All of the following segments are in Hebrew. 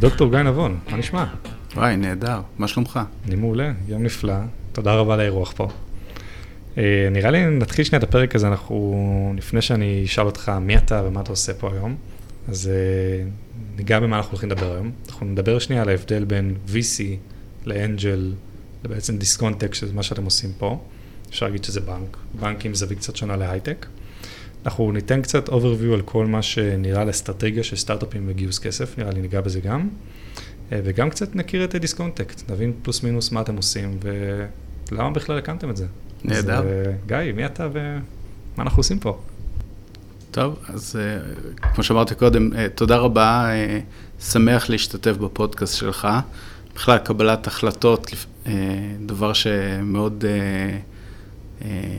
דוקטור גיא נבון, מה נשמע? וואי, נהדר, מה שלומך? אני מעולה, יום נפלא, תודה רבה על האירוח פה. אה, נראה לי נתחיל שנייה את הפרק הזה, אנחנו, לפני שאני אשאל אותך מי אתה ומה אתה עושה פה היום, אז אה, ניגע במה אנחנו הולכים לדבר היום. אנחנו נדבר שנייה על ההבדל בין VC לאנג'ל, לבעצם דיסקונטק, שזה מה שאתם עושים פה. אפשר להגיד שזה בנק, בנק עם זווית קצת שונה להייטק. אנחנו ניתן קצת overview על כל מה שנראה לאסטרטגיה של סטארט-אפים וגיוס כסף, נראה לי ניגע בזה גם. אה, וגם קצת נכיר את דיסקונט טק, נבין פלוס מינוס מה אתם עושים ולמה בכלל הקמתם את זה. נהדר. אה, גיא, מי אתה ומה אנחנו עושים פה? טוב, אז אה, כמו שאמרתי קודם, תודה רבה, שמח להשתתף בפודקאסט שלך. בכלל, קבלת החלטות, דבר שמאוד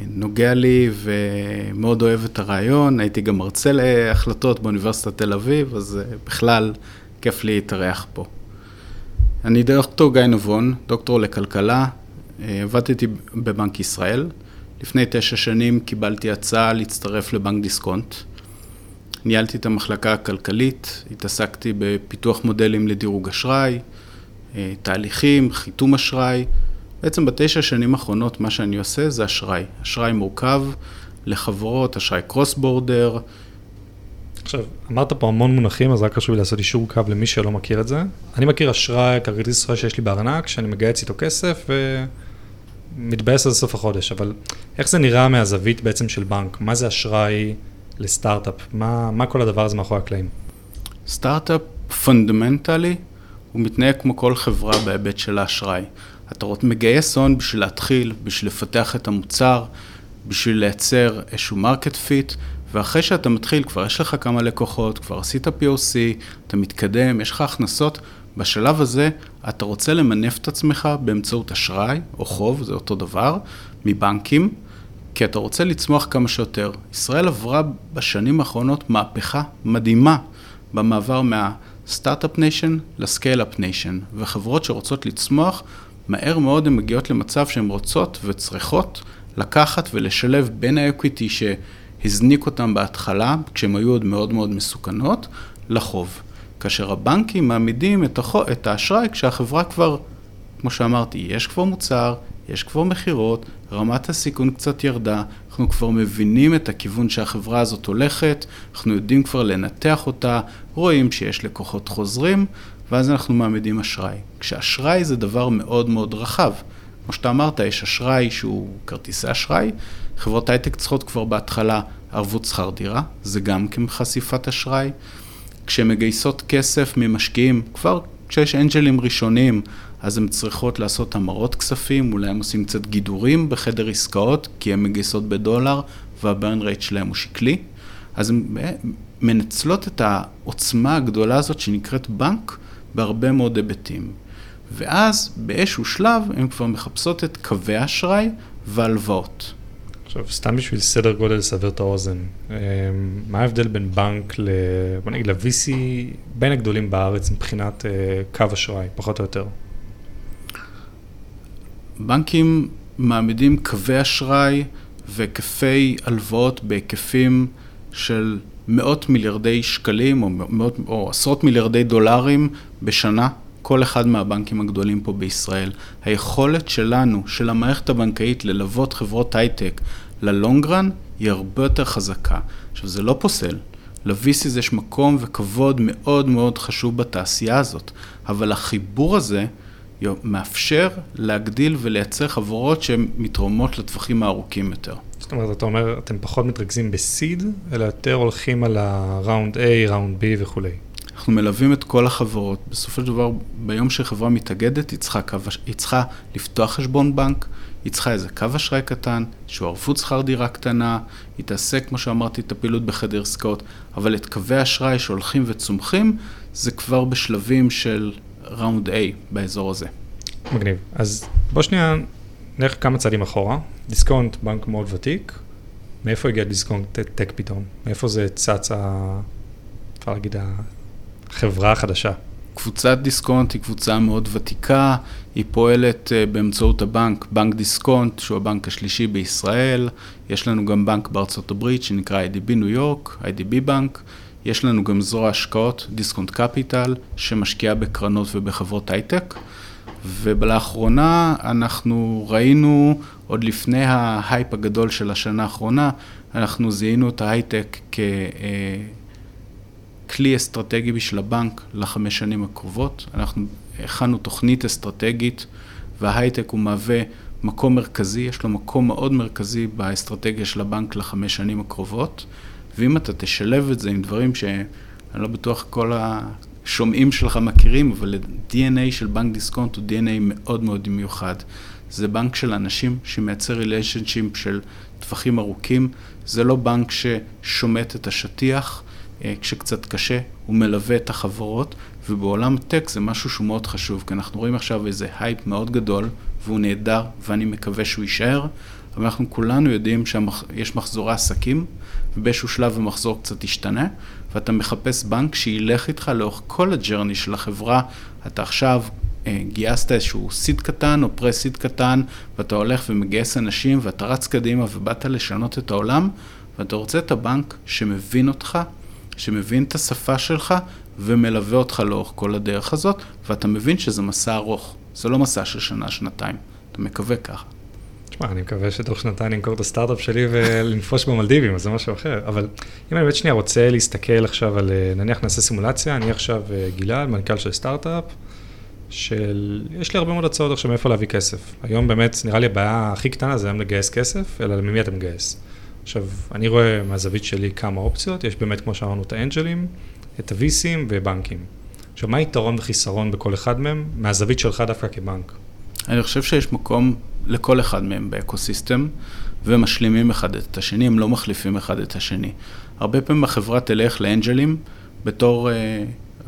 נוגע לי ומאוד אוהב את הרעיון. הייתי גם מרצה להחלטות באוניברסיטת תל אביב, אז אה, בכלל כיף לי להתארח פה. אני דוקטור גיא נבון, דוקטור לכלכלה, עבדתי בבנק ישראל. לפני תשע שנים קיבלתי הצעה להצטרף לבנק דיסקונט. ניהלתי את המחלקה הכלכלית, התעסקתי בפיתוח מודלים לדירוג אשראי, אה, תהליכים, חיתום אשראי. בעצם בתשע שנים האחרונות מה שאני עושה זה אשראי. אשראי מורכב לחברות, אשראי קרוס בורדר. עכשיו, אמרת פה המון מונחים, אז רק חשוב לי לעשות יישור קו למי שלא מכיר את זה. אני מכיר אשראי, כרטיס אשראי שיש לי בארנק, שאני מגייס איתו כסף ומתבאס על סוף החודש, אבל איך זה נראה מהזווית בעצם של בנק? מה זה אשראי לסטארט-אפ? מה, מה כל הדבר הזה מאחורי הקלעים? סטארט-אפ פונדמנטלי, הוא מתנהג כמו כל חברה בהיבט של האשראי. אתה רוצה מגייס הון בשביל להתחיל, בשביל לפתח את המוצר, בשביל לייצר איזשהו market fit, ואחרי שאתה מתחיל, כבר יש לך כמה לקוחות, כבר עשית POC, אתה מתקדם, יש לך הכנסות, בשלב הזה אתה רוצה למנף את עצמך באמצעות אשראי או חוב, זה אותו דבר, מבנקים, כי אתה רוצה לצמוח כמה שיותר. ישראל עברה בשנים האחרונות מהפכה מדהימה במעבר מה-Startup Nation ל-Scale-up Nation, וחברות שרוצות לצמוח, מהר מאוד הן מגיעות למצב שהן רוצות וצריכות לקחת ולשלב בין האקוויטי שהזניק אותם בהתחלה, כשהן היו עוד מאוד מאוד מסוכנות, לחוב. כאשר הבנקים מעמידים את, החו, את האשראי כשהחברה כבר, כמו שאמרתי, יש כבר מוצר, יש כבר מכירות, רמת הסיכון קצת ירדה, אנחנו כבר מבינים את הכיוון שהחברה הזאת הולכת, אנחנו יודעים כבר לנתח אותה, רואים שיש לקוחות חוזרים, ואז אנחנו מעמידים אשראי. כשאשראי זה דבר מאוד מאוד רחב. כמו שאתה אמרת, יש אשראי שהוא כרטיסי אשראי, חברות הייטק צריכות כבר בהתחלה ערבות שכר דירה, זה גם כחשיפת אשראי. כשהן מגייסות כסף ממשקיעים, כבר כשיש אנג'לים ראשונים, אז הן צריכות לעשות המרות כספים, אולי הן עושים קצת גידורים בחדר עסקאות, כי הן מגייסות בדולר והברן רייט שלהן הוא שקלי. אז הן מנצלות את העוצמה הגדולה הזאת שנקראת בנק בהרבה מאוד היבטים. ואז באיזשהו שלב הן כבר מחפשות את קווי האשראי והלוואות. עכשיו, סתם בשביל סדר גודל לסבר את האוזן, אמ, מה ההבדל בין בנק ל... בוא נגיד ל-VC, בין הגדולים בארץ מבחינת אה, קו אשראי, פחות או יותר? בנקים מעמידים קווי אשראי והיקפי הלוואות בהיקפים של מאות מיליארדי שקלים או, מאות, או עשרות מיליארדי דולרים בשנה, כל אחד מהבנקים הגדולים פה בישראל. היכולת שלנו, של המערכת הבנקאית, ללוות חברות הייטק ללונגרן, היא הרבה יותר חזקה. עכשיו, זה לא פוסל. ל-VCs יש מקום וכבוד מאוד מאוד חשוב בתעשייה הזאת, אבל החיבור הזה מאפשר להגדיל ולייצר חברות שהן מתרומות לטווחים הארוכים יותר. זאת אומרת, אתה אומר, אתם פחות מתרכזים בסיד, אלא יותר הולכים על ה-Round A, Round B וכולי. אנחנו מלווים את כל החברות. בסופו של דבר, ביום שחברה מתאגדת, היא צריכה, קו, היא צריכה לפתוח חשבון בנק, היא צריכה איזה קו אשראי קטן, איזשהו ערבות שכר דירה קטנה, היא תעשה, כמו שאמרתי, את הפעילות בחדר עסקאות, אבל את קווי אשראי שהולכים וצומחים, זה כבר בשלבים של round A באזור הזה. מגניב. אז בוא שנייה נלך כמה צעדים אחורה. דיסקונט, בנק מאוד ותיק. מאיפה הגיע דיסקונט טק פתאום? מאיפה זה צץ, אפשר להגיד, החברה החדשה? קבוצת דיסקונט היא קבוצה מאוד ותיקה, היא פועלת אה, באמצעות הבנק, בנק דיסקונט, שהוא הבנק השלישי בישראל, יש לנו גם בנק בארצות הברית שנקרא IDB ניו יורק, IDB בנק, יש לנו גם זרוע השקעות, דיסקונט קפיטל, שמשקיעה בקרנות ובחברות הייטק. ולאחרונה אנחנו ראינו, עוד לפני ההייפ הגדול של השנה האחרונה, אנחנו זיהינו את ההייטק ככלי אסטרטגי בשביל הבנק לחמש שנים הקרובות. אנחנו הכנו תוכנית אסטרטגית, וההייטק הוא מהווה מקום מרכזי, יש לו מקום מאוד מרכזי באסטרטגיה של הבנק לחמש שנים הקרובות. ואם אתה תשלב את זה עם דברים שאני לא בטוח כל השומעים שלך מכירים, אבל ה-DNA של בנק דיסקונט הוא DNA מאוד מאוד מיוחד. זה בנק של אנשים שמייצר relationship של טווחים ארוכים, זה לא בנק ששומט את השטיח כשקצת קשה, הוא מלווה את החברות, ובעולם ה tech זה משהו שהוא מאוד חשוב, כי אנחנו רואים עכשיו איזה הייפ מאוד גדול, והוא נהדר, ואני מקווה שהוא יישאר, אבל אנחנו כולנו יודעים שיש מחזורי עסקים, ובאיזשהו שלב המחזור קצת ישתנה, ואתה מחפש בנק שילך איתך לאורך כל הג'רני של החברה. אתה עכשיו אה, גייסת איזשהו סיד קטן או פרה-סיד קטן, ואתה הולך ומגייס אנשים, ואתה רץ קדימה ובאת לשנות את העולם, ואתה רוצה את הבנק שמבין אותך, שמבין את השפה שלך, ומלווה אותך לאורך כל הדרך הזאת, ואתה מבין שזה מסע ארוך, זה לא מסע של שנה, שנתיים, אתה מקווה ככה. תשמע, אני מקווה שתוך שנתיים נמכור את הסטארט-אפ שלי ולנפוש במלדיבים, אז זה משהו אחר. אבל אם אני באמת שנייה רוצה להסתכל עכשיו על, אה, נניח נעשה סימולציה, אני עכשיו אה, גלעד, מנכ"ל של סטארט-אפ, של, יש לי הרבה מאוד הצעות עכשיו מאיפה להביא כסף. היום באמת, נראה לי הבעיה הכי קטנה זה היום לגייס כסף, אלא ממי אתה מגייס. עכשיו, אני רואה מהזווית שלי כמה אופציות, יש באמת, כמו שאמרנו, את האנג'לים, את הוויסים ובנקים. עכשיו, מה היתרון וחיסרון בכל אחד מהם, מהזווית שלך דווקא כבנק? אני חושב שיש מקום לכל אחד מהם באקוסיסטם, ומשלימים אחד את השני, הם לא מחליפים אחד את השני. הרבה פעמים החברה תלך לאנג'לים בתור, uh,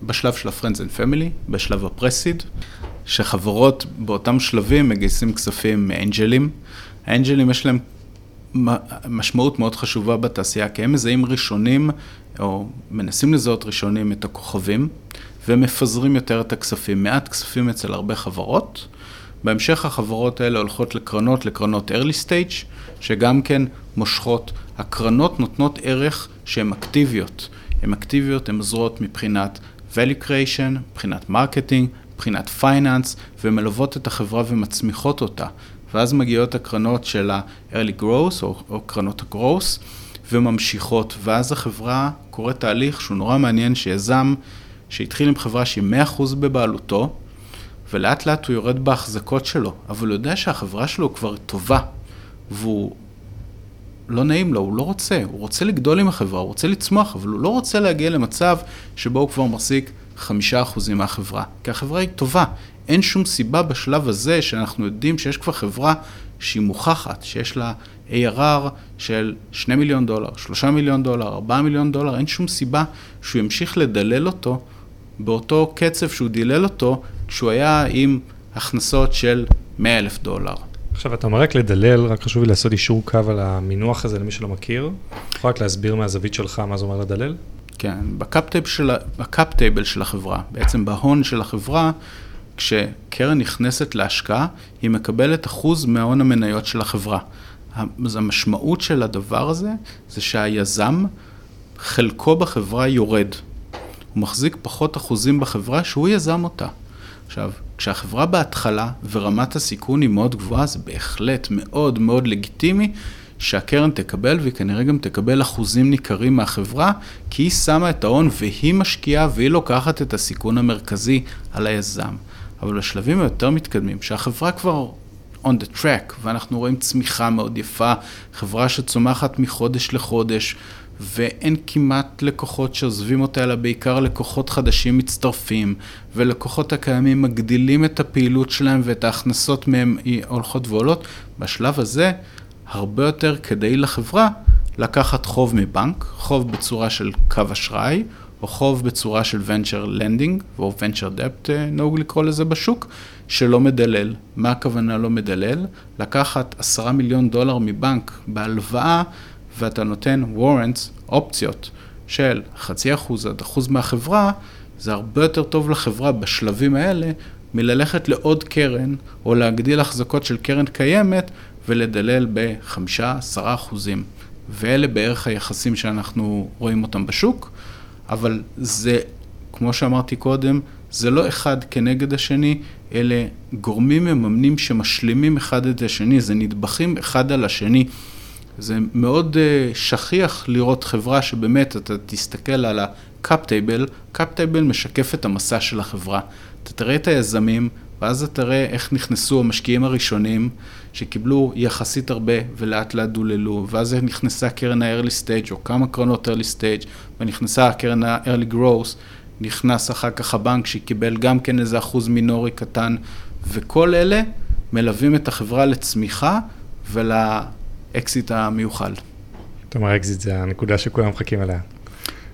בשלב של ה-Friends and Family, בשלב הפרסיד, שחברות באותם שלבים מגייסים כספים מאנג'לים. האנג'לים יש להם משמעות מאוד חשובה בתעשייה, כי הם מזהים ראשונים, או מנסים לזהות ראשונים את הכוכבים, ומפזרים יותר את הכספים. מעט כספים אצל הרבה חברות. בהמשך החברות האלה הולכות לקרנות, לקרנות early stage, שגם כן מושכות. הקרנות נותנות ערך שהן אקטיביות. הן אקטיביות, הן עוזרות מבחינת value creation, מבחינת marketing, מבחינת finance, ומלוות את החברה ומצמיחות אותה. ואז מגיעות הקרנות של ה-early growth, או, או קרנות ה-growth, וממשיכות, ואז החברה קוראת תהליך שהוא נורא מעניין, שיזם שהתחיל עם חברה שהיא 100% בבעלותו, ולאט לאט הוא יורד בהחזקות שלו, אבל הוא יודע שהחברה שלו כבר טובה, והוא לא נעים לו, הוא לא רוצה, הוא רוצה לגדול עם החברה, הוא רוצה לצמוח, אבל הוא לא רוצה להגיע למצב שבו הוא כבר מחזיק חמישה אחוזים מהחברה, כי החברה היא טובה. אין שום סיבה בשלב הזה שאנחנו יודעים שיש כבר חברה שהיא מוכחת, שיש לה ARR של 2 מיליון דולר, 3 מיליון דולר, 4 מיליון דולר, אין שום סיבה שהוא ימשיך לדלל אותו באותו קצב שהוא דילל אותו כשהוא היה עם הכנסות של 100 אלף דולר. עכשיו, אתה אומר רק לדלל, רק חשוב לי לעשות יישור קו על המינוח הזה למי שלא מכיר. יכול רק להסביר מהזווית שלך מה זה אומר לדלל? כן, ב cap table של, ב cap של החברה, בעצם בהון של החברה, כשקרן נכנסת להשקעה, היא מקבלת אחוז מההון המניות של החברה. אז המשמעות של הדבר הזה, זה שהיזם, חלקו בחברה יורד. הוא מחזיק פחות אחוזים בחברה שהוא יזם אותה. עכשיו, כשהחברה בהתחלה ורמת הסיכון היא מאוד גבוהה, זה בהחלט מאוד מאוד לגיטימי שהקרן תקבל, והיא כנראה גם תקבל אחוזים ניכרים מהחברה, כי היא שמה את ההון והיא משקיעה והיא לוקחת את הסיכון המרכזי על היזם. אבל בשלבים היותר מתקדמים, שהחברה כבר on the track, ואנחנו רואים צמיחה מאוד יפה, חברה שצומחת מחודש לחודש, ואין כמעט לקוחות שעוזבים אותה, אלא בעיקר לקוחות חדשים מצטרפים, ולקוחות הקיימים מגדילים את הפעילות שלהם ואת ההכנסות מהם הולכות ועולות. בשלב הזה, הרבה יותר כדאי לחברה לקחת חוב מבנק, חוב בצורה של קו אשראי, או חוב בצורה של venture lending, או venture debt אה, נהוג לקרוא לזה בשוק, שלא מדלל. מה הכוונה לא מדלל? לקחת עשרה מיליון דולר מבנק בהלוואה ואתה נותן warrants, אופציות של חצי אחוז עד אחוז מהחברה, זה הרבה יותר טוב לחברה בשלבים האלה מללכת לעוד קרן או להגדיל החזקות של קרן קיימת ולדלל בחמישה, עשרה אחוזים. ואלה בערך היחסים שאנחנו רואים אותם בשוק. אבל זה, כמו שאמרתי קודם, זה לא אחד כנגד השני, אלה גורמים מממנים שמשלימים אחד את השני, זה נדבכים אחד על השני. זה מאוד uh, שכיח לראות חברה שבאמת, אתה תסתכל על ה-cup table, cup table משקף את המסע של החברה. אתה תראה את היזמים, ואז אתה תראה איך נכנסו המשקיעים הראשונים, שקיבלו יחסית הרבה ולאט לאט דוללו, ואז נכנסה קרן ה-early stage, או כמה קרנות early stage, ונכנסה קרן ה-early growth, נכנס אחר כך הבנק שקיבל גם כן איזה אחוז מינורי קטן, וכל אלה מלווים את החברה לצמיחה ולאקזיט המיוחל. זאת אומרת, אקזיט זה הנקודה שכולם מחכים אליה.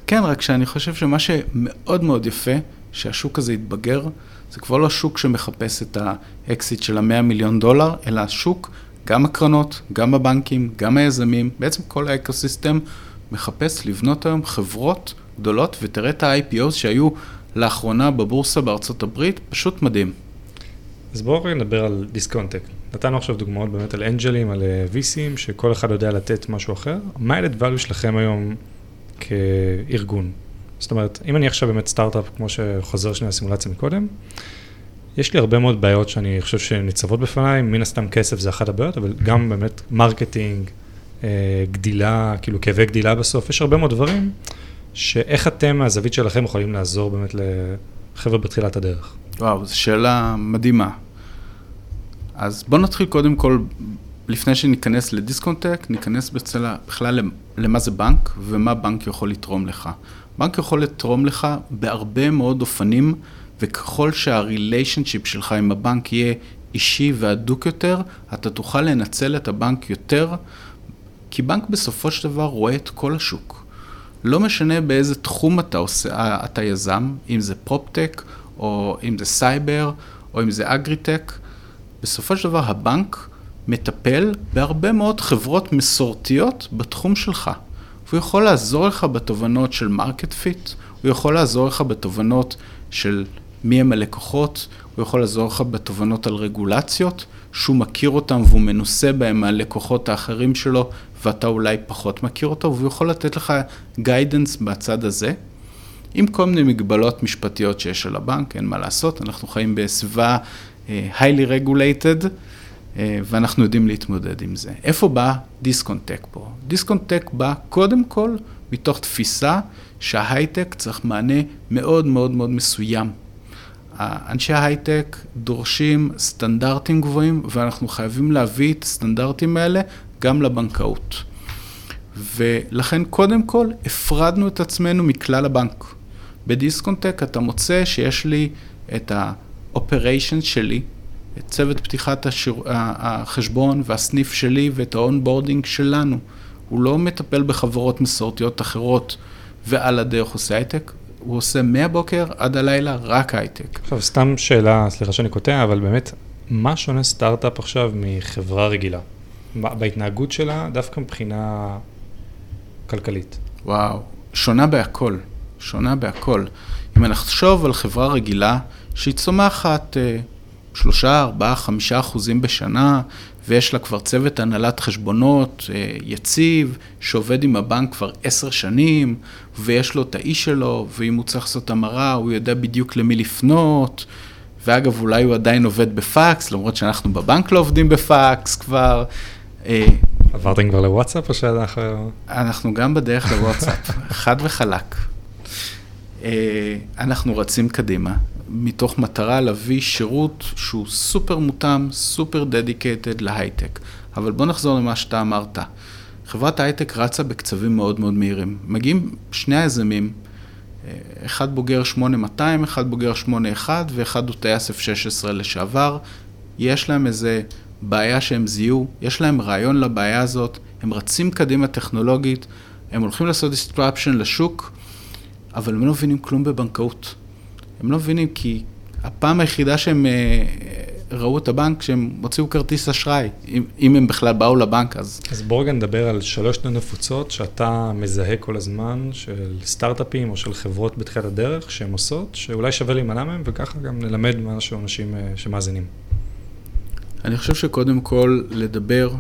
כן, רק שאני חושב שמה שמאוד מאוד יפה, שהשוק הזה התבגר, זה כבר לא שוק שמחפש את האקזיט של המאה מיליון דולר, אלא השוק, גם הקרנות, גם הבנקים, גם היזמים, בעצם כל ה ecosystem מחפש לבנות היום חברות גדולות, ותראה את ה-IPOs שהיו לאחרונה בבורסה בארצות הברית, פשוט מדהים. אז בואו נדבר על דיסקונט טק. נתנו עכשיו דוגמאות באמת על אנג'לים, על אה, VCים, שכל אחד יודע לתת משהו אחר. מה ה-added value שלכם היום כארגון? זאת אומרת, אם אני עכשיו באמת סטארט-אפ, כמו שחוזר שנייה לסימולציה מקודם, יש לי הרבה מאוד בעיות שאני חושב שניצבות בפניי, מן הסתם כסף זה אחת הבעיות, אבל גם באמת marketing, אה, גדילה, כאילו כאבי גדילה בסוף, יש הרבה מאוד דברים שאיך אתם מהזווית שלכם יכולים לעזור באמת לחבר'ה בתחילת הדרך? וואו, זו שאלה מדהימה. אז בואו נתחיל קודם כל, לפני שניכנס לדיסקונט טק, ניכנס בצלה, בכלל למה זה בנק ומה בנק יכול לתרום לך. בנק יכול לתרום לך בהרבה מאוד אופנים, וככל שה relationship שלך עם הבנק יהיה אישי והדוק יותר, אתה תוכל לנצל את הבנק יותר, כי בנק בסופו של דבר רואה את כל השוק. לא משנה באיזה תחום אתה עושה, אה, אתה יזם, אם זה פופטק, או אם זה סייבר, או אם זה אגריטק, בסופו של דבר הבנק מטפל בהרבה מאוד חברות מסורתיות בתחום שלך. והוא יכול לעזור לך בתובנות של market fit, הוא יכול לעזור לך בתובנות של מי הם הלקוחות, הוא יכול לעזור לך בתובנות על רגולציות, שהוא מכיר אותם והוא מנוסה בהם מהלקוחות האחרים שלו, ואתה אולי פחות מכיר אותו, והוא יכול לתת לך guidance בצד הזה. עם כל מיני מגבלות משפטיות שיש על הבנק, אין מה לעשות, אנחנו חיים בסביבה uh, highly regulated, ואנחנו יודעים להתמודד עם זה. איפה בא דיסקונטק פה? דיסקונטק בא קודם כל מתוך תפיסה שההייטק צריך מענה מאוד מאוד מאוד מסוים. אנשי ההייטק דורשים סטנדרטים גבוהים, ואנחנו חייבים להביא את הסטנדרטים האלה גם לבנקאות. ולכן קודם כל הפרדנו את עצמנו מכלל הבנק. בדיסקונטק אתה מוצא שיש לי את ה-operation שלי, את צוות פתיחת החשבון והסניף שלי ואת ה onboarding שלנו. הוא לא מטפל בחברות מסורתיות אחרות ועל הדרך עושה הייטק, הוא עושה מהבוקר עד הלילה רק הייטק. עכשיו, סתם שאלה, סליחה שאני קוטע, אבל באמת, מה שונה סטארט-אפ עכשיו מחברה רגילה? בהתנהגות שלה, דווקא מבחינה כלכלית. וואו, שונה בהכל, שונה בהכל. אם נחשוב על חברה רגילה שהיא צומחת אה, שלושה, ארבעה, חמישה אחוזים בשנה, ויש לה כבר צוות הנהלת חשבונות אה, יציב, שעובד עם הבנק כבר עשר שנים, ויש לו את האיש שלו, ואם הוא צריך לעשות המרה, הוא יודע בדיוק למי לפנות. ואגב, אולי הוא עדיין עובד בפקס, למרות שאנחנו בבנק לא עובדים בפקס כבר. אה, עברתם כבר לוואטסאפ או שאנחנו... אנחנו גם בדרך לוואטסאפ, חד וחלק. אה, אנחנו רצים קדימה, מתוך מטרה להביא שירות שהוא סופר מותאם, סופר dedicated להייטק. אבל בוא נחזור למה שאתה אמרת. חברת הייטק רצה בקצבים מאוד מאוד מהירים. מגיעים שני היזמים, אה, אחד בוגר 8200, אחד בוגר 81 ואחד הוא טייס F-16 לשעבר. יש להם איזה בעיה שהם זיהו, יש להם רעיון לבעיה הזאת, הם רצים קדימה טכנולוגית, הם הולכים לעשות disruption לשוק, אבל הם לא מבינים כלום בבנקאות. הם לא מבינים כי הפעם היחידה שהם אה, ראו את הבנק, שהם הוציאו כרטיס אשראי, אם, אם הם בכלל באו לבנק אז. אז בואו רגע נדבר על שלוש נפוצות שאתה מזהה כל הזמן, של סטארט-אפים או של חברות בתחילת הדרך שהן עושות, שאולי שווה להימנע מהם, וככה גם נלמד משהו אנשים אה, שמאזינים. אני חושב שקודם כל לדבר,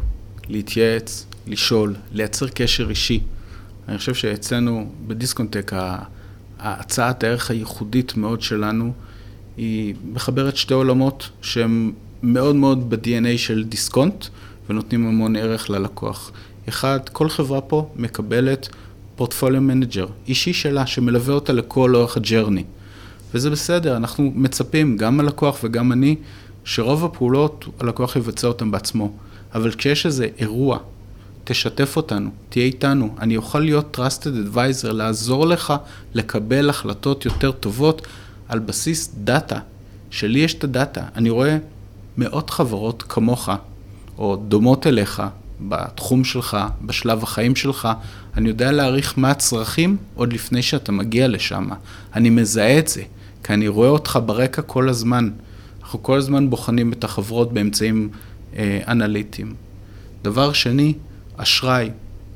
להתייעץ, לשאול, לייצר קשר אישי. אני חושב שאצלנו בדיסקונטק הצעת הערך הייחודית מאוד שלנו, היא מחברת שתי עולמות שהם מאוד מאוד ב-DNA של דיסקונט ונותנים המון ערך ללקוח. אחד, כל חברה פה מקבלת portfolio manager, אישי שלה, שמלווה אותה לכל אורך ה journey. וזה בסדר, אנחנו מצפים, גם הלקוח וגם אני, שרוב הפעולות הלקוח יבצע אותן בעצמו. אבל כשיש איזה אירוע, תשתף אותנו, תהיה איתנו, אני אוכל להיות trusted advisor, לעזור לך לקבל החלטות יותר טובות על בסיס דאטה. שלי יש את הדאטה, אני רואה מאות חברות כמוך, או דומות אליך, בתחום שלך, בשלב החיים שלך, אני יודע להעריך מה הצרכים עוד לפני שאתה מגיע לשם. אני מזהה את זה, כי אני רואה אותך ברקע כל הזמן. אנחנו כל הזמן בוחנים את החברות באמצעים אה, אנליטיים. דבר שני, אשראי.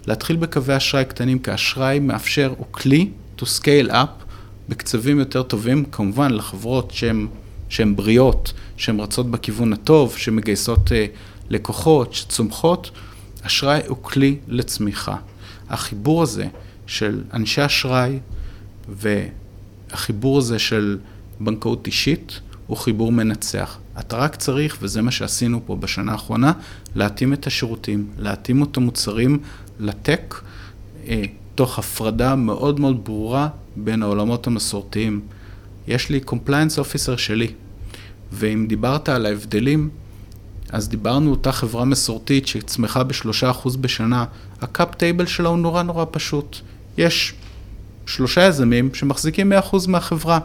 להתחיל בקווי אשראי קטנים, כי אשראי מאפשר, הוא כלי to scale up בקצבים יותר טובים, כמובן לחברות שהן בריאות, שהן רצות בכיוון הטוב, שמגייסות אה, לקוחות, שצומחות. אשראי הוא כלי לצמיחה. החיבור הזה של אנשי אשראי והחיבור הזה של בנקאות אישית הוא חיבור מנצח. אתה רק צריך, וזה מה שעשינו פה בשנה האחרונה, להתאים את השירותים, להתאים את המוצרים ל tech, אה, תוך הפרדה מאוד מאוד ברורה בין העולמות המסורתיים. יש לי compliance officer שלי, ואם דיברת על ההבדלים, אז דיברנו אותה חברה מסורתית שצמחה בשלושה אחוז בשנה, ה cap table שלה הוא נורא נורא פשוט. יש שלושה יזמים שמחזיקים 100% מהחברה.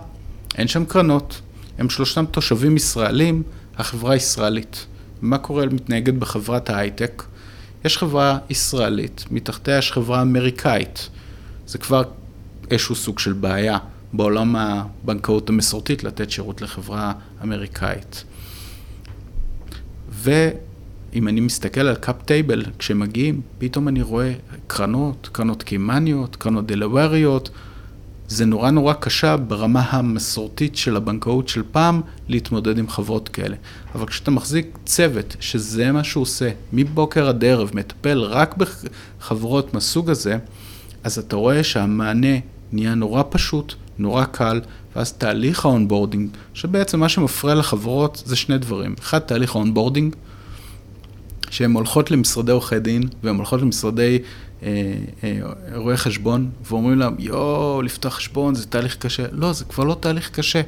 אין שם קרנות, הם שלושתם תושבים ישראלים, החברה ישראלית. מה קורה מתנהגת בחברת ההייטק? יש חברה ישראלית, מתחתיה יש חברה אמריקאית. זה כבר איזשהו סוג של בעיה בעולם הבנקאות המסורתית לתת שירות לחברה אמריקאית. ואם אני מסתכל על קאפ טייבל, כשמגיעים, פתאום אני רואה קרנות, קרנות קימניות, קרנות דלווריות, זה נורא נורא קשה ברמה המסורתית של הבנקאות של פעם להתמודד עם חברות כאלה. אבל כשאתה מחזיק צוות שזה מה שהוא עושה, מבוקר עד ערב, מטפל רק בחברות מהסוג הזה, אז אתה רואה שהמענה נהיה נורא פשוט, נורא קל, ואז תהליך ה onboarding, שבעצם מה שמפריע לחברות זה שני דברים. אחד, תהליך ה onboarding, שהן הולכות למשרדי עורכי דין, והן הולכות למשרדי רואי חשבון, ואומרים להם, יואו, לפתוח חשבון זה תהליך קשה. לא, זה כבר לא תהליך קשה.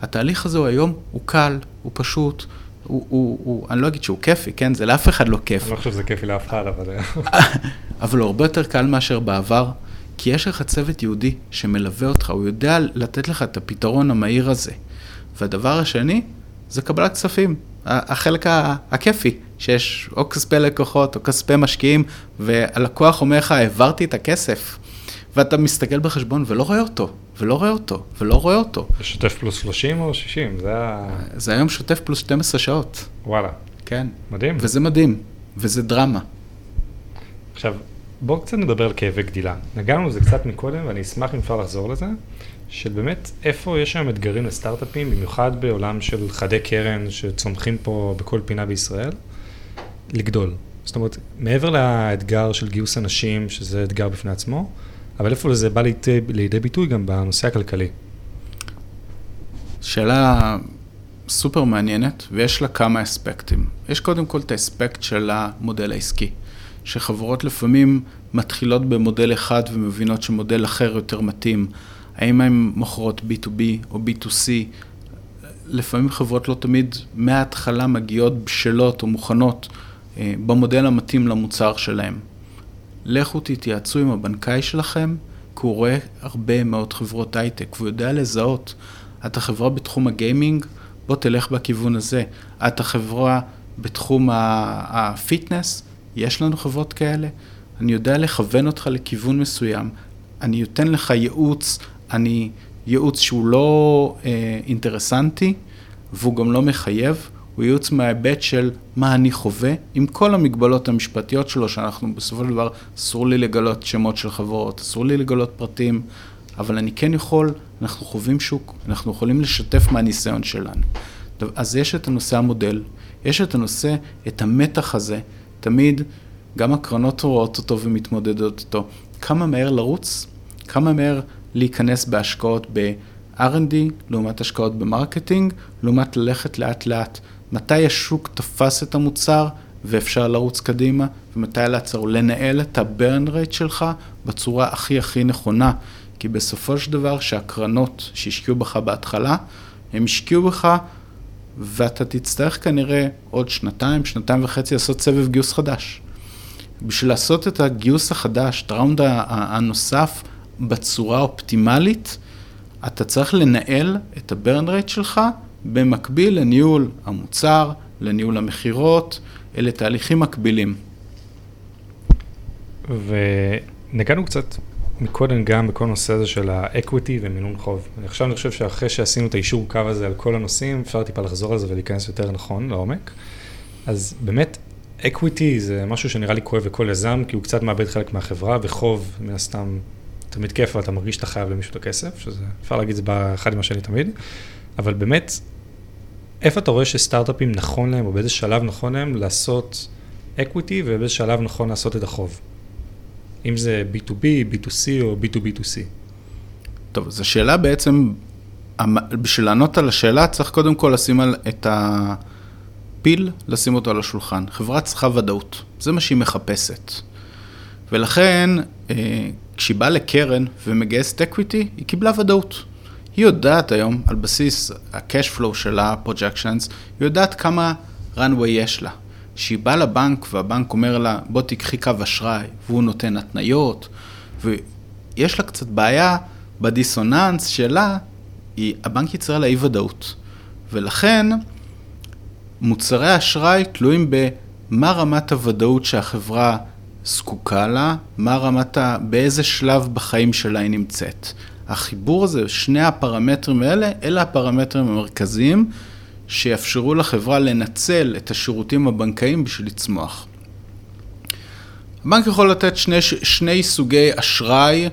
התהליך הזה הוא היום, הוא קל, הוא פשוט, הוא, הוא, הוא, אני לא אגיד שהוא כיפי, כן? זה לאף אחד לא כיף. אני לא חושב שזה כיפי לאף אחד, אבל... אבל הוא הרבה יותר קל מאשר בעבר, כי יש לך צוות יהודי שמלווה אותך, הוא יודע לתת לך את הפתרון המהיר הזה. והדבר השני, זה קבלת כספים. החלק הכיפי, שיש או כספי לקוחות או כספי משקיעים, והלקוח אומר לך, העברתי את הכסף. ואתה מסתכל בחשבון ולא רואה אותו, ולא רואה אותו, ולא רואה אותו. שוטף פלוס 30 או 60? זה ה... זה היום שוטף פלוס 12 שעות. וואלה. כן. מדהים. וזה מדהים, וזה דרמה. עכשיו, בואו קצת נדבר על כאבי גדילה. נגענו בזה קצת מקודם, ואני אשמח אם אפשר לחזור לזה. של באמת איפה יש היום אתגרים לסטארט-אפים, במיוחד בעולם של חדי קרן שצומחים פה בכל פינה בישראל, לגדול. זאת אומרת, מעבר לאתגר של גיוס אנשים, שזה אתגר בפני עצמו, אבל איפה זה בא לידי, לידי ביטוי גם בנושא הכלכלי? שאלה סופר מעניינת, ויש לה כמה אספקטים. יש קודם כל את האספקט של המודל העסקי, שחברות לפעמים מתחילות במודל אחד ומבינות שמודל אחר יותר מתאים. האם הן מוכרות B2B או B2C? לפעמים חברות לא תמיד מההתחלה מגיעות בשלות או מוכנות אה, במודל המתאים למוצר שלהם. לכו תתייעצו עם הבנקאי שלכם, כי הוא רואה הרבה מאוד חברות הייטק, והוא יודע לזהות. אתה חברה בתחום הגיימינג, בוא תלך בכיוון הזה. אתה חברה בתחום ה fitness, יש לנו חברות כאלה. אני יודע לכוון אותך לכיוון מסוים. אני אתן לך ייעוץ אני ייעוץ שהוא לא אה, אינטרסנטי והוא גם לא מחייב, הוא ייעוץ מההיבט של מה אני חווה, עם כל המגבלות המשפטיות שלו, שאנחנו בסופו של דבר, אסור לי לגלות שמות של חברות, אסור לי לגלות פרטים, אבל אני כן יכול, אנחנו חווים שוק, אנחנו יכולים לשתף מהניסיון שלנו. אז יש את הנושא המודל, יש את הנושא, את המתח הזה, תמיד, גם הקרנות רואות אותו ומתמודדות אותו, כמה מהר לרוץ, כמה מהר להיכנס בהשקעות ב-R&D, לעומת השקעות ב marketing, לעומת ללכת לאט לאט. מתי השוק תפס את המוצר ואפשר לרוץ קדימה, ומתי לעצור, לנהל את ה-burn rate שלך בצורה הכי הכי נכונה. כי בסופו של דבר, שהקרנות שהשקיעו בך בהתחלה, הם השקיעו בך, ואתה תצטרך כנראה עוד שנתיים, שנתיים וחצי לעשות סבב גיוס חדש. בשביל לעשות את הגיוס החדש, את הראונד הנוסף בצורה אופטימלית, אתה צריך לנהל את ה-burn rate שלך במקביל לניהול המוצר, לניהול המכירות, אלה תהליכים מקבילים. ונגענו קצת מקודם גם בכל נושא הזה של ה equity ומינון חוב. עכשיו אני חושב שאחרי שעשינו את האישור קו הזה על כל הנושאים, אפשר טיפה לחזור על זה ולהיכנס יותר נכון, לעומק. אז באמת, equity זה משהו שנראה לי כואב לכל יזם, כי הוא קצת מאבד חלק מהחברה, וחוב, מן הסתם, תמיד כיף, אבל אתה מרגיש שאתה חייב למישהו את הכסף, שזה, אפשר להגיד את זה אחד עם השני תמיד. אבל באמת, איפה אתה רואה שסטארט-אפים נכון להם, או באיזה שלב נכון להם לעשות equity, ובאיזה שלב נכון לעשות את החוב? אם זה B2B, B2C או B2B2C. טוב, זו שאלה בעצם, בשביל לענות על השאלה צריך קודם כל לשים על את הפיל, לשים אותו על השולחן. חברה צריכה ודאות, זה מה שהיא מחפשת. ולכן, אה, כשהיא באה לקרן ומגייסת equity, היא קיבלה ודאות. היא יודעת היום, על בסיס ה-cash flow של ה-projections, היא יודעת כמה runway יש לה. כשהיא באה לבנק והבנק אומר לה, בוא תיקחי קו אשראי, והוא נותן התניות, ויש לה קצת בעיה בדיסוננס שלה, היא, הבנק יצרה לה אי ודאות. ולכן, מוצרי אשראי תלויים במה רמת הוודאות שהחברה זקוקה לה, מה רמת ה... באיזה שלב בחיים שלה היא נמצאת. החיבור הזה, שני הפרמטרים האלה, אלה הפרמטרים המרכזיים שיאפשרו לחברה לנצל את השירותים הבנקאיים בשביל לצמוח. הבנק יכול לתת שני, שני סוגי אשראי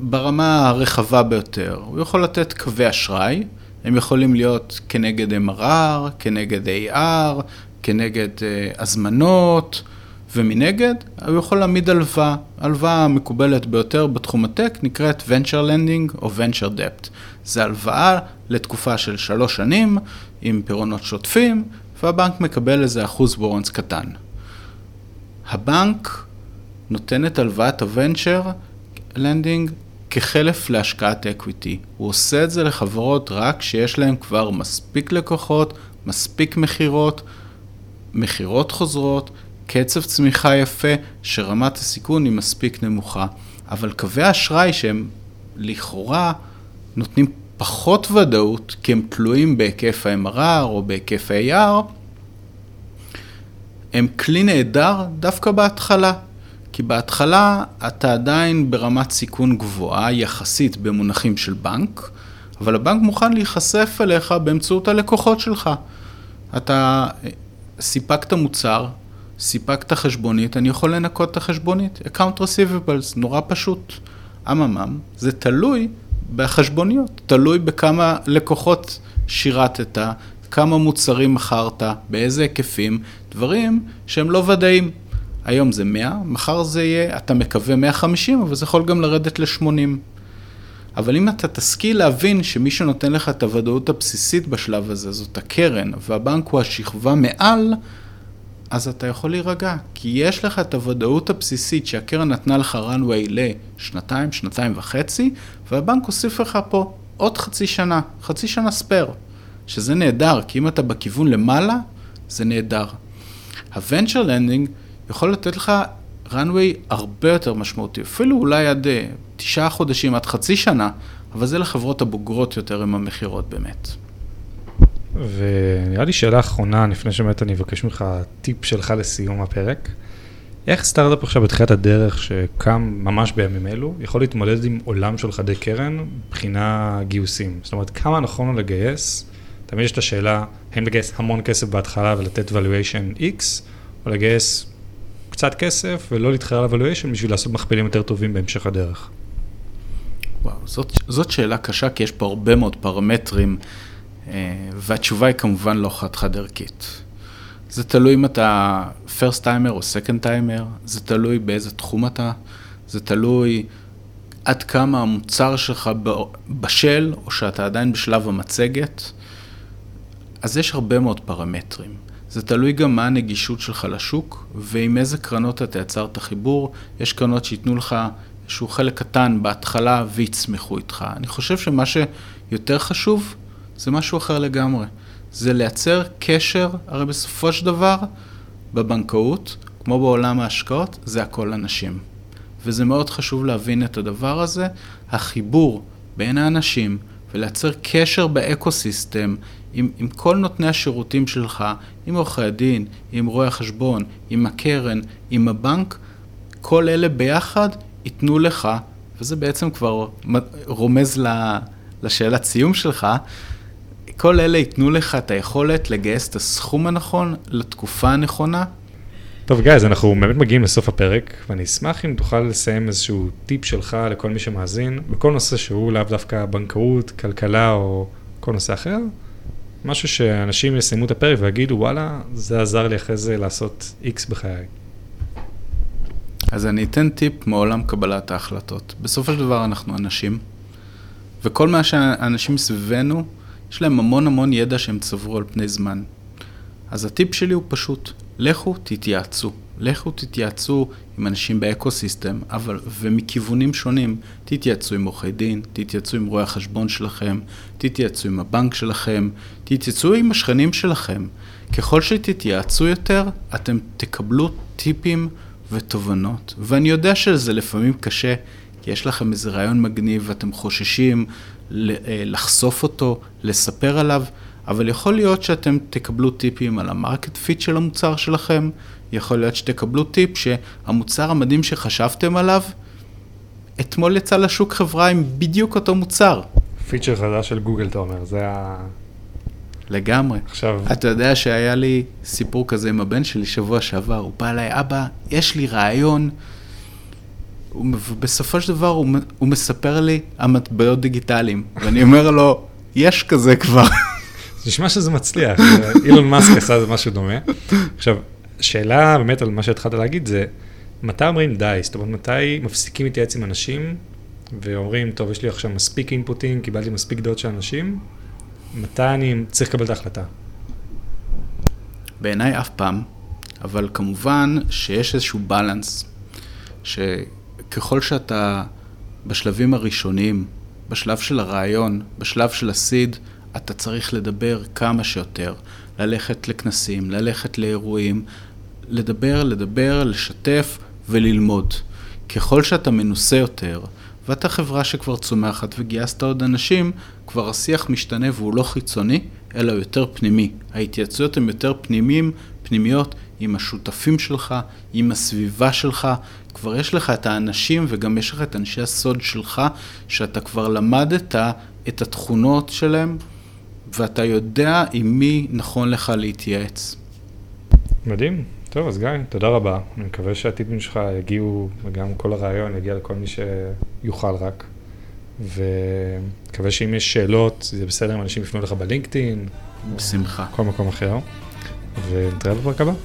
ברמה הרחבה ביותר. הוא יכול לתת קווי אשראי, הם יכולים להיות כנגד MRR, כנגד AR, כנגד uh, הזמנות, ומנגד הוא יכול להעמיד הלוואה. הלוואה המקובלת ביותר בתחום ה tech נקראת Venture Lending או Venture Debt. זה הלוואה לתקופה של שלוש שנים עם פירעונות שוטפים, והבנק מקבל איזה אחוז warrants קטן. הבנק נותן את הלוואת ה venture lending כחלף להשקעת equity. הוא עושה את זה לחברות רק שיש להן כבר מספיק לקוחות, מספיק מכירות, מכירות חוזרות, קצב צמיחה יפה, שרמת הסיכון היא מספיק נמוכה. אבל קווי אשראי שהם לכאורה נותנים פחות ודאות, כי הם תלויים בהיקף ה-MRR או בהיקף ה-AR, הם כלי נהדר דווקא בהתחלה. כי בהתחלה אתה עדיין ברמת סיכון גבוהה יחסית במונחים של בנק, אבל הבנק מוכן להיחשף אליך באמצעות הלקוחות שלך. אתה סיפקת מוצר, סיפקת חשבונית, אני יכול לנקות את החשבונית. account receivables, נורא פשוט. אממם, זה תלוי בחשבוניות, תלוי בכמה לקוחות שירתת, כמה מוצרים מכרת, באיזה היקפים, דברים שהם לא ודאים. היום זה 100, מחר זה יהיה, אתה מקווה 150, אבל זה יכול גם לרדת ל-80. אבל אם אתה תשכיל להבין שמי שנותן לך את הוודאות הבסיסית בשלב הזה זאת הקרן, והבנק הוא השכבה מעל, אז אתה יכול להירגע, כי יש לך את הוודאות הבסיסית שהקרן נתנה לך runway לשנתיים, שנתיים וחצי, והבנק הוסיף לך פה עוד חצי שנה, חצי שנה ספייר, שזה נהדר, כי אם אתה בכיוון למעלה, זה נהדר. ה-venture lending יכול לתת לך runway הרבה יותר משמעותי, אפילו אולי עד אה, תשעה חודשים, עד חצי שנה, אבל זה לחברות הבוגרות יותר עם המכירות באמת. ונראה לי שאלה אחרונה, לפני שבאמת אני אבקש ממך טיפ שלך לסיום הפרק. איך סטארט-אפ עכשיו בתחילת הדרך שקם ממש בימים אלו, יכול להתמודד עם עולם של חדי קרן מבחינה גיוסים? זאת אומרת, כמה נכון לו לגייס? תמיד יש את השאלה, האם לגייס המון כסף בהתחלה ולתת valuation X, או לגייס קצת כסף ולא להתחרר על valuation בשביל לעשות מכפילים יותר טובים בהמשך הדרך. וואו, זאת, זאת שאלה קשה, כי יש פה הרבה מאוד פרמטרים והתשובה היא כמובן לא חד-חד ערכית. זה תלוי אם אתה first timer או second timer, זה תלוי באיזה תחום אתה, זה תלוי עד כמה המוצר שלך בשל, או שאתה עדיין בשלב המצגת. אז יש הרבה מאוד פרמטרים. זה תלוי גם מה הנגישות שלך לשוק, ועם איזה קרנות אתה יצר את החיבור. יש קרנות שייתנו לך איזשהו חלק קטן בהתחלה ויצמחו איתך. אני חושב שמה שיותר חשוב זה משהו אחר לגמרי. זה לייצר קשר, הרי בסופו של דבר, בבנקאות, כמו בעולם ההשקעות, זה הכל אנשים. וזה מאוד חשוב להבין את הדבר הזה, החיבור בין האנשים ולייצר קשר באקו-סיסטם עם, עם כל נותני השירותים שלך, עם עורכי הדין, עם רואי החשבון, עם הקרן, עם הבנק, כל אלה ביחד ייתנו לך, וזה בעצם כבר רומז לשאלת סיום שלך, כל אלה ייתנו לך את היכולת לגייס את הסכום הנכון לתקופה הנכונה. טוב, גיא, אז אנחנו באמת מגיעים לסוף הפרק, ואני אשמח אם תוכל לסיים איזשהו טיפ שלך לכל מי שמאזין, בכל נושא שהוא לאו דווקא בנקאות, כלכלה או כל נושא אחר, משהו שאנשים יסיימו את הפרק ויגידו, וואלה, זה עזר לי אחרי זה לעשות איקס בחיי. אז אני אתן טיפ מעולם קבלת ההחלטות. בסופו של דבר אנחנו אנשים, וכל מה שהאנשים סביבנו, יש להם המון המון ידע שהם צברו על פני זמן. אז הטיפ שלי הוא פשוט, לכו תתייעצו. לכו תתייעצו עם אנשים ב ecosystem, אבל, ומכיוונים שונים, תתייעצו עם עורכי דין, תתייעצו עם רואי החשבון שלכם, תתייעצו עם הבנק שלכם, תתייעצו עם השכנים שלכם. ככל שתתייעצו יותר, אתם תקבלו טיפים ותובנות. ואני יודע שזה לפעמים קשה, כי יש לכם איזה רעיון מגניב ואתם חוששים לחשוף אותו, לספר עליו, אבל יכול להיות שאתם תקבלו טיפים על ה market fit של המוצר שלכם, יכול להיות שתקבלו טיפ שהמוצר המדהים שחשבתם עליו, אתמול יצא לשוק חברה עם בדיוק אותו מוצר. פיצ'ר חדש של גוגל, אתה אומר, זה ה... לגמרי. עכשיו... אתה יודע שהיה לי סיפור כזה עם הבן שלי שבוע שעבר, הוא בא אליי, אבא, יש לי רעיון. ובסופו של דבר הוא, הוא מספר לי המטבעות דיגיטליים, ואני אומר לו, יש כזה כבר. נשמע שזה מצליח, אילון מאסק עשה משהו דומה. עכשיו, שאלה באמת על מה שהתחלת להגיד זה, מתי אומרים די? זאת אומרת, מתי מפסיקים להתייעץ עם אנשים ואומרים, טוב, יש לי עכשיו מספיק אינפוטים, קיבלתי מספיק דעות של אנשים, מתי אני צריך לקבל את ההחלטה? בעיניי אף פעם, אבל כמובן שיש איזשהו בלנס, שככל שאתה בשלבים הראשונים, בשלב של הרעיון, בשלב של הסיד, אתה צריך לדבר כמה שיותר, ללכת לכנסים, ללכת לאירועים, לדבר, לדבר, לשתף וללמוד. ככל שאתה מנוסה יותר, ואתה חברה שכבר צומחת וגייסת עוד אנשים, כבר השיח משתנה והוא לא חיצוני, אלא יותר פנימי. ההתייעצויות הן יותר פנימיים, פנימיות עם השותפים שלך, עם הסביבה שלך. כבר יש לך את האנשים וגם יש לך את אנשי הסוד שלך, שאתה כבר למדת את התכונות שלהם, ואתה יודע עם מי נכון לך להתייעץ. מדהים. טוב, אז גיא, תודה רבה. אני מקווה שהטיפים שלך יגיעו, וגם כל הרעיון יגיע לכל מי שיוכל רק. ומקווה שאם יש שאלות, זה בסדר אם אנשים יפנו לך בלינקדאין. בשמחה. כל מקום אחר. Entonces, ¿entregarlo por acá?